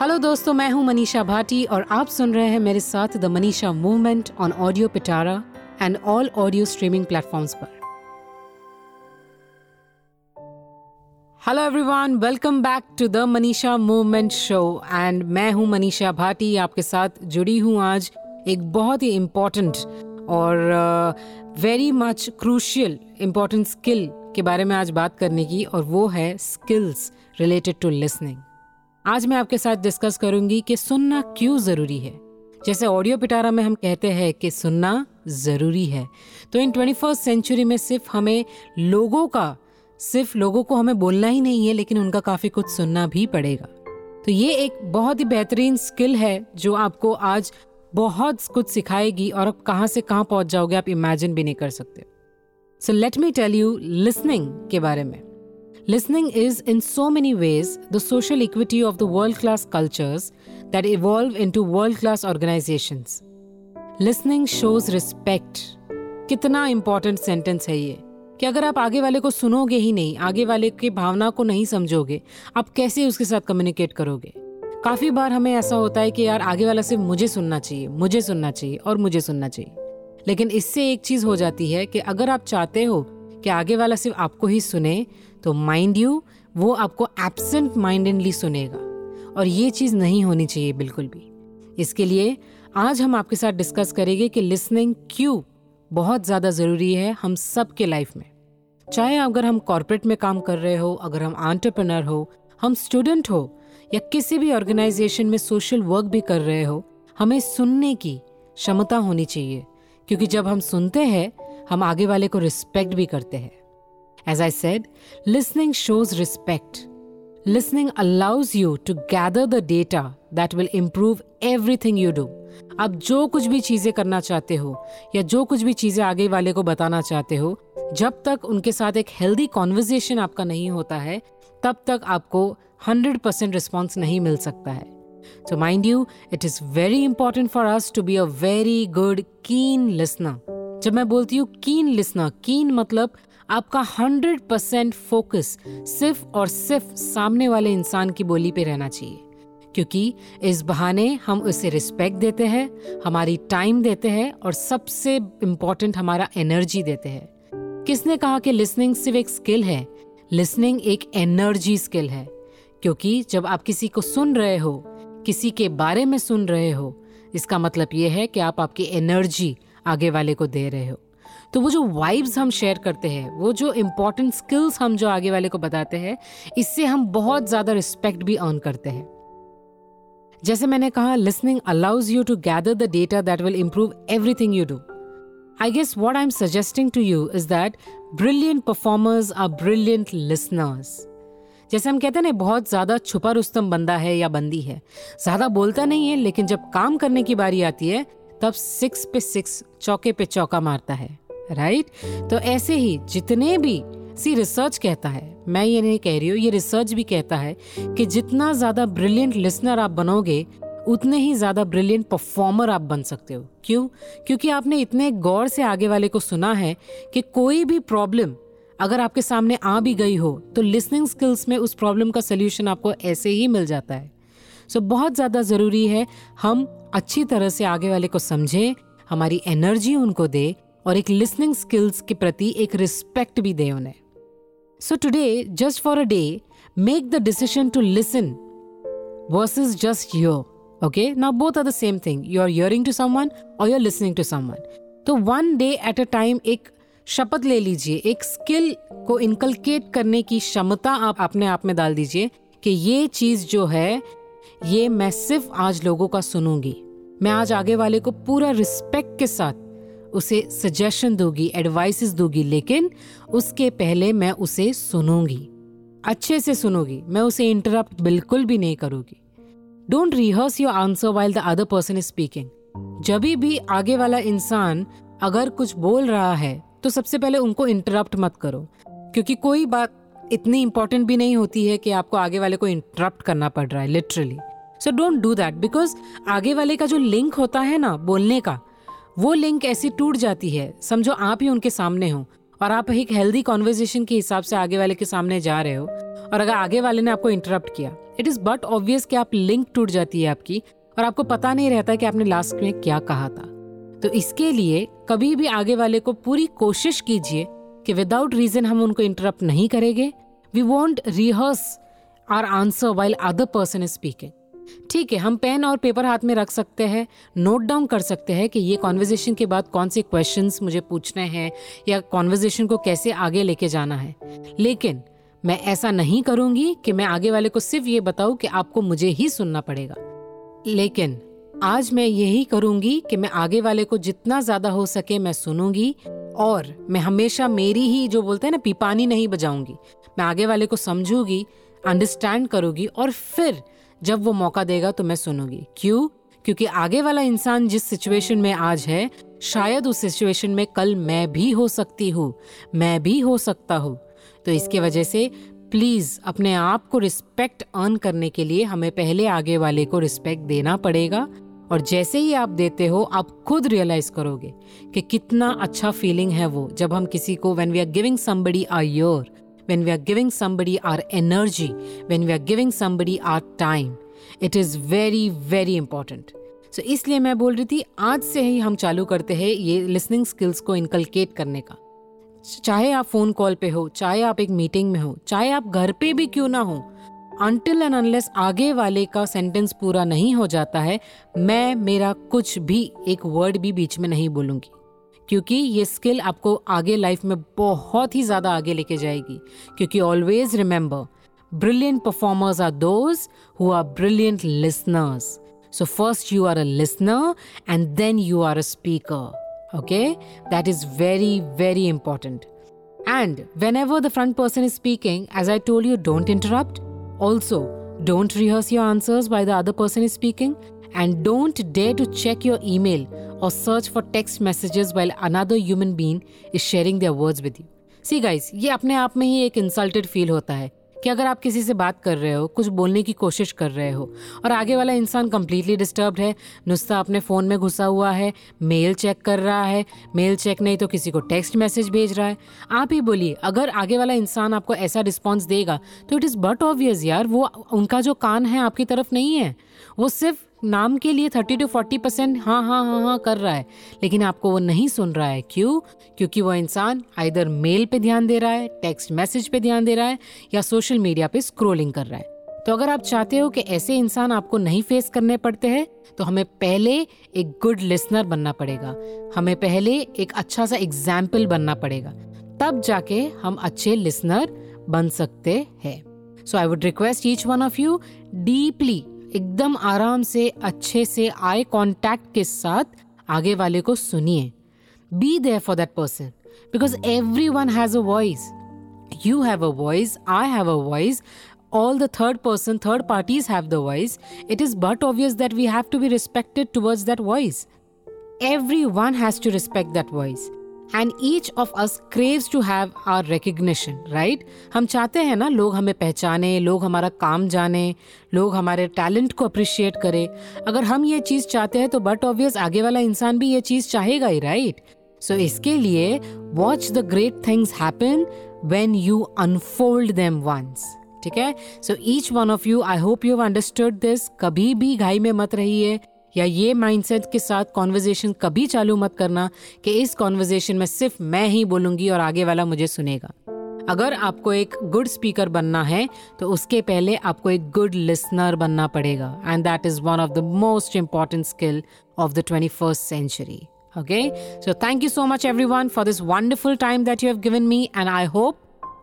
Hello दोस्तों, मैं हूँ मनीषा भाटी और आप सुन रहे हैं मेरे साथ the Manisha movement on audio Pitara and all audio streaming platforms पर। Hello everyone welcome back to the Manisha movement show and मैं हूँ मनीषा भाटी, आपके साथ जुड़ी हूँ आज एक बहुत ही इम्पोर्टेंट और very much crucial important skill के बारे में आज बात करने की और वो है स्किल्स रिलेटेड टू लिसनिंग आज मैं आपके साथ डिस्कस करूँगी कि सुनना क्यों ज़रूरी है। जैसे ऑडियो पिटारा में हम कहते हैं कि सुनना ज़रूरी है। तो इन ट्वेंटी फ़र्स्ट सेंचुरी में सिर्फ़ हमें लोगों का, सिर्फ़ लोगों को हमें बोलना ही नहीं है, लेकिन उनका काफ़ी कुछ सुनना भी पड़ेगा। तो ये एक बहुत ही बेहतरीन स्किल है जो आपको आज बहुत कुछ सिखाएगी और आप कहाँ से कहाँ पहुँच जाओगे, आप इमेजिन भी नहीं कर सकते। So let me tell you listening के बारे में। Listening is, in so many ways, the social equity of the world class cultures that evolve into world class organizations. Listening shows respect. कितना इंपॉर्टेंट सेंटेंस है ये कि अगर आप आगे वाले को सुनोगे ही नहीं आगे वाले की भावना को नहीं समझोगे आप कैसे उसके साथ कम्युनिकेट करोगे काफ़ी बार हमें ऐसा होता है कि यार आगे वाला सिर्फ़ मुझे सुनना चाहिए मुझे सुनना चाहिए और मुझे सुनना चाहिए लेकिन इससे एक चीज़ हो जाती है कि अगर आप चाहते हो कि आगे वाला सिर्फ़ आपको ही सुने तो माइंड यू वो आपको एबसेंट माइंडेडली सुनेगा। और ये चीज़ नहीं होनी चाहिए बिल्कुल भी। इसके लिए आज हम आपके साथ डिस्कस करेंगे कि लिसनिंग क्यों बहुत ज़्यादा ज़रूरी है हम सब के लाइफ में। चाहे अगर हम कॉरपोरेट में काम कर रहे हो, अगर हम आंट्रप्रनर हो, हम स्टूडेंट हो, या किसी भी ऑर्गेनाइजेशन में सोशल वर्क भी कर रहे हो, हमें सुनने की क्षमता होनी चाहिए। क्योंकि जब हम सुनते हैं, हम आगे वाले को रिस्पेक्ट भी करते हैं। As I said, listening shows respect. Listening allows you to gather the data that will improve everything you do. आप जो कुछ भी चीज़ें करना चाहते हो या जो कुछ भी चीज़ें आगे वाले को बताना चाहते हो जब तक उनके साथ एक हेल्दी कॉन्वर्जेशन आपका नहीं होता है तब तक आपको 100% परसेंट रिस्पॉन्स नहीं मिल सकता है so mind you it is very important for us to be a very good keen listener जब मैं बोलती हूँ कीन लिसनर कीन मतलब आपका हंड्रेड परसेंट फोकस सिर्फ़ और सिर्फ़ सामने वाले इंसान की बोली पे रहना चाहिए। क्योंकि इस बहाने हम उसे रिस्पेक्ट देते हैं, हमारी टाइम देते हैं और सबसे इम्पोर्टेंट हमारा एनर्जी देते हैं। किसने कहा कि लिसनिंग सिर्फ़ एक स्किल है? लिसनिंग एक एनर्जी स्किल है। क्योंकि जब आप किसी को सुन रहे हो, किसी के बारे में सुन रहे हो, इसका मतलब ये है कि आप आपकी एनर्जी आगे वाले को दे रहे हो। तो वो जो वाइब्स हम शेयर करते हैं, वो जो इम्पोर्टेंट स्किल्स हम जो आगे वाले को बताते हैं, इससे हम बहुत ज़्यादा रिस्पेक्ट भी अर्न करते हैं। जैसे मैंने कहा listening allows you to gather the data that will improve everything you do I guess what I am suggesting to you is that brilliant performers are brilliant listeners जैसे हम कहते हैं ना, बहुत ज़्यादा छुपा रुस्तम बंदा है या बंदी है। ज़्यादा बोलता नहीं है, लेकिन जब काम करने की बारी आती है तब सिक्स पे सिक्स, चौके पे चौका मारता है राइट तो ऐसे ही जितने भी सी रिसर्च कहता है, मैं ये नहीं कह रही हूँ, ये रिसर्च भी कहता है कि जितना ज़्यादा ब्रिलियंट लिसनर आप बनोगे, उतने ही ज़्यादा ब्रिलियंट परफॉर्मर आप बन सकते हो। क्यों? क्योंकि आपने इतने गौर से आगे वाले को सुना है कि कोई भी प्रॉब्लम अगर आपके सामने आ भी गई हो तो लिसनिंग स्किल्स में उस प्रॉब्लम का सोल्यूशन आपको ऐसे ही मिल जाता है। सो बहुत ज़्यादा ज़रूरी है हम अच्छी तरह से आगे वाले को समझें, हमारी एनर्जी उनको दे और एक लिसनिंग स्किल्स के प्रति एक रिस्पेक्ट भी दे उन्हें। So today just for a day make the decision to listen versus just your okay now both are the same thing you are hearing to someone or you are listening to someone तो one day at a time एक शपथ ले लीजिए, एक skill को inculcate करने की क्षमता आप अपने आप में डाल दीजिए कि ये चीज़ जो है ये मैं सिर्फ़ आज लोगों का सुनूँगी। मैं आज आगे वाले को पूरा रिस्पेक्ट के साथ उसे सजेशन दूँगी एडवाइसेस दूँगी, लेकिन उसके पहले मैं उसे सुनूँगी। अच्छे से सुनूँगी। मैं उसे इंटरप्ट बिल्कुल भी नहीं करूँगी। Don't rehearse your answer while the other person is speaking जब भी आगे वाला इंसान अगर कुछ बोल रहा है तो सबसे पहले उनको इंटरप्ट मत करो। क्योंकि कोई बात इतनी इंपॉर्टेंट भी नहीं होती है कि आपको आगे वाले को इंटरप्ट करना पड़ रहा है literally so don't do that because आगे वाले का जो लिंक होता है ना, बोलने का, वो लिंक ऐसी टूट जाती है। समझो आप ही उनके सामने हो, और आप एक हेल्दी कॉन्वर्जेशन के हिसाब से आगे वाले के सामने जा रहे हो, और अगर आगे वाले ने आपको इंटरप्ट किया इट इज़ बट ऑब्वियस कि आप लिंक टूट जाती है आपकी, और आपको पता नहीं रहता कि आपने लास्ट में क्या कहा था। तो इसके लिए कभी भी आगे वाले को पूरी कोशिश कीजिए कि विदाउट रीजन हम उनको इंटरप्ट नहीं करेंगे। We won't rehearse our answer while other person is speaking ठीक है, हम पेन और पेपर हाथ में रख सकते हैं नोट डाउन कर सकते हैं कि ये कॉन्वर्जेशन के बाद कौन से क्वेश्चंस मुझे पूछने हैं या कॉन्वर्जेशन को कैसे आगे लेके जाना है। लेकिन मैं ऐसा नहीं करूँगी कि मैं आगे वाले को सिर्फ़ ये बताऊँ कि आपको मुझे ही सुनना पड़ेगा। लेकिन आज मैं यही करूँगी कि मैं आगे वाले को जितना ज़्यादा हो सके मैं सुनूँगी और मैं हमेशा मेरी ही जो बोलते हैं ना, पीपानी नहीं बजाऊँगी। मैं आगे वाले को समझूँगी अंडरस्टैंड करूँगी और फिर जब वो मौका देगा तो मैं सुनूँगी। क्यों? क्योंकि आगे वाला इंसान जिस सिचुएशन में आज है, शायद उस सिचुएशन में कल मैं भी हो सकती हूँ, मैं भी हो सकता हूँ। तो इसके वजह से प्लीज़ अपने आप को रिस्पेक्ट अर्न करने के लिए हमें पहले आगे वाले को रिस्पेक्ट देना पड़ेगा। और जैसे ही आप देते हो आप खुद रियलाइज़ करोगे कि कितना अच्छा फीलिंग है वो जब हम किसी को when we are giving somebody our your when we are giving somebody our energy, when we are giving somebody our time it is very very important so इसलिए मैं बोल रही थी आज से ही हम चालू करते हैं ये लिसनिंग स्किल्स को इनकलकेट करने का। चाहे आप फ़ोन कॉल पे हो चाहे आप एक मीटिंग में हो चाहे आप घर पे भी क्यों ना हो अनटिल एंड अनलेस आगे वाले का सेंटेंस पूरा नहीं हो जाता है, मैं, मेरा कुछ भी एक वर्ड भी बीच में नहीं बोलूँगी। क्योंकि ये स्किल आपको आगे लाइफ में बहुत ही ज़्यादा आगे लेके जाएगी। क्योंकि always remember brilliant performers are those who are brilliant listeners so first you are a listener and then you are a speaker okay that is very very important and whenever the front person is speaking as I told you don't interrupt Also, don't rehearse your answers while the other person is speaking. And don't dare to check your email or search for text messages while another human being is sharing their words with you. See guys ये अपने आप में ही एक insulted feel होता है कि अगर आप किसी से बात कर रहे हो, कुछ बोलने की कोशिश कर रहे हो और आगे वाला इंसान कम्प्लीटली डिस्टर्ब है नुस्खा अपने फ़ोन में घुसा हुआ है मेल चेक कर रहा है मेल चेक नहीं तो किसी को टेक्स्ट मैसेज भेज रहा है। आप ही बोलिए, अगर आगे वाला इंसान आपको ऐसा रिस्पॉन्स देगा तो इट इज़ बट ऑब्वियस यार, वो, उनका जो कान है आपकी तरफ़ नहीं है। वो सिर्फ़ नाम के लिए थर्टी टू फोर्टी परसेंट हाँ हाँ हाँ हाँ कर रहा है। लेकिन आपको वो नहीं सुन रहा है। क्यों? क्योंकि वो इंसान आइधर मेल पे ध्यान दे रहा है टेक्स्ट मैसेज पे ध्यान दे रहा है, या सोशल मीडिया पे स्क्रोलिंग कर रहा है। तो अगर आप चाहते हो कि ऐसे इंसान आपको नहीं फेस करने पड़ते हैं तो हमें पहले एक गुड लिसनर बनना पड़ेगा। हमें पहले एक अच्छा सा एग्ज़ाम्पल बनना पड़ेगा। तब जाके हम अच्छे लिसनर बन सकते हैं। So I would request each one of you deeply एकदम आराम से, अच्छे से आई कॉन्टैक्ट के साथ आगे वाले को सुनिए। Be there for that person because every one has a voice you have a voice I have a voice all the third person third parties have the voice it is but obvious that we have to be respected towards that voice every one has to respect that voice and each of us craves to have our recognition right हम चाहते हैं ना, लोग हमें पहचाने, लोग हमारा काम जाने, लोग हमारे टैलेंट को अप्रिशिएट करें। अगर हम ये चीज़ चाहते हैं तो बट ऑब्वियस आगे वाला इंसान भी ये चीज़ चाहेगा ही राइट सो इसके लिए watch the great things happen when you unfold them once ठीक है? So each one of you I hope you understood this कभी भी घाई में मत रहिए। या ये माइंडसेट के साथ कॉन्वर्जेशन कभी चालू मत करना कि इस कॉन्वर्जेशन में सिर्फ़ मैं ही बोलूँगी और आगे वाला मुझे सुनेगा। अगर आपको एक गुड स्पीकर बनना है तो उसके पहले आपको एक गुड लिसनर बनना पड़ेगा। And that is one of the most important skill of the twenty first century okay? So thank you so much, everyone, for this wonderful time that you have given me, and i hope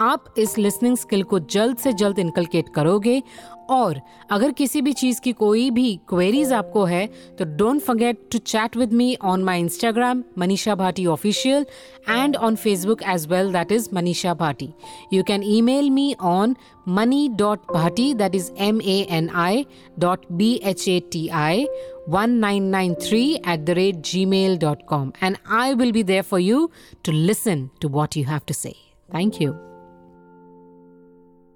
आप इस listening skill को जल्द से जल्द inculcate करोगे और अगर किसी भी चीज़ की कोई भी क्वेरीज आपको है तो don't forget to chat with me on my Instagram Manisha Bhati official and on Facebook as well that is Manisha Bhati you can email me on Mani dot Bhati that is M A N I dot B H A T I 1993 at the rate gmail.com and I will be there for you to listen to what you have to say. Thank you.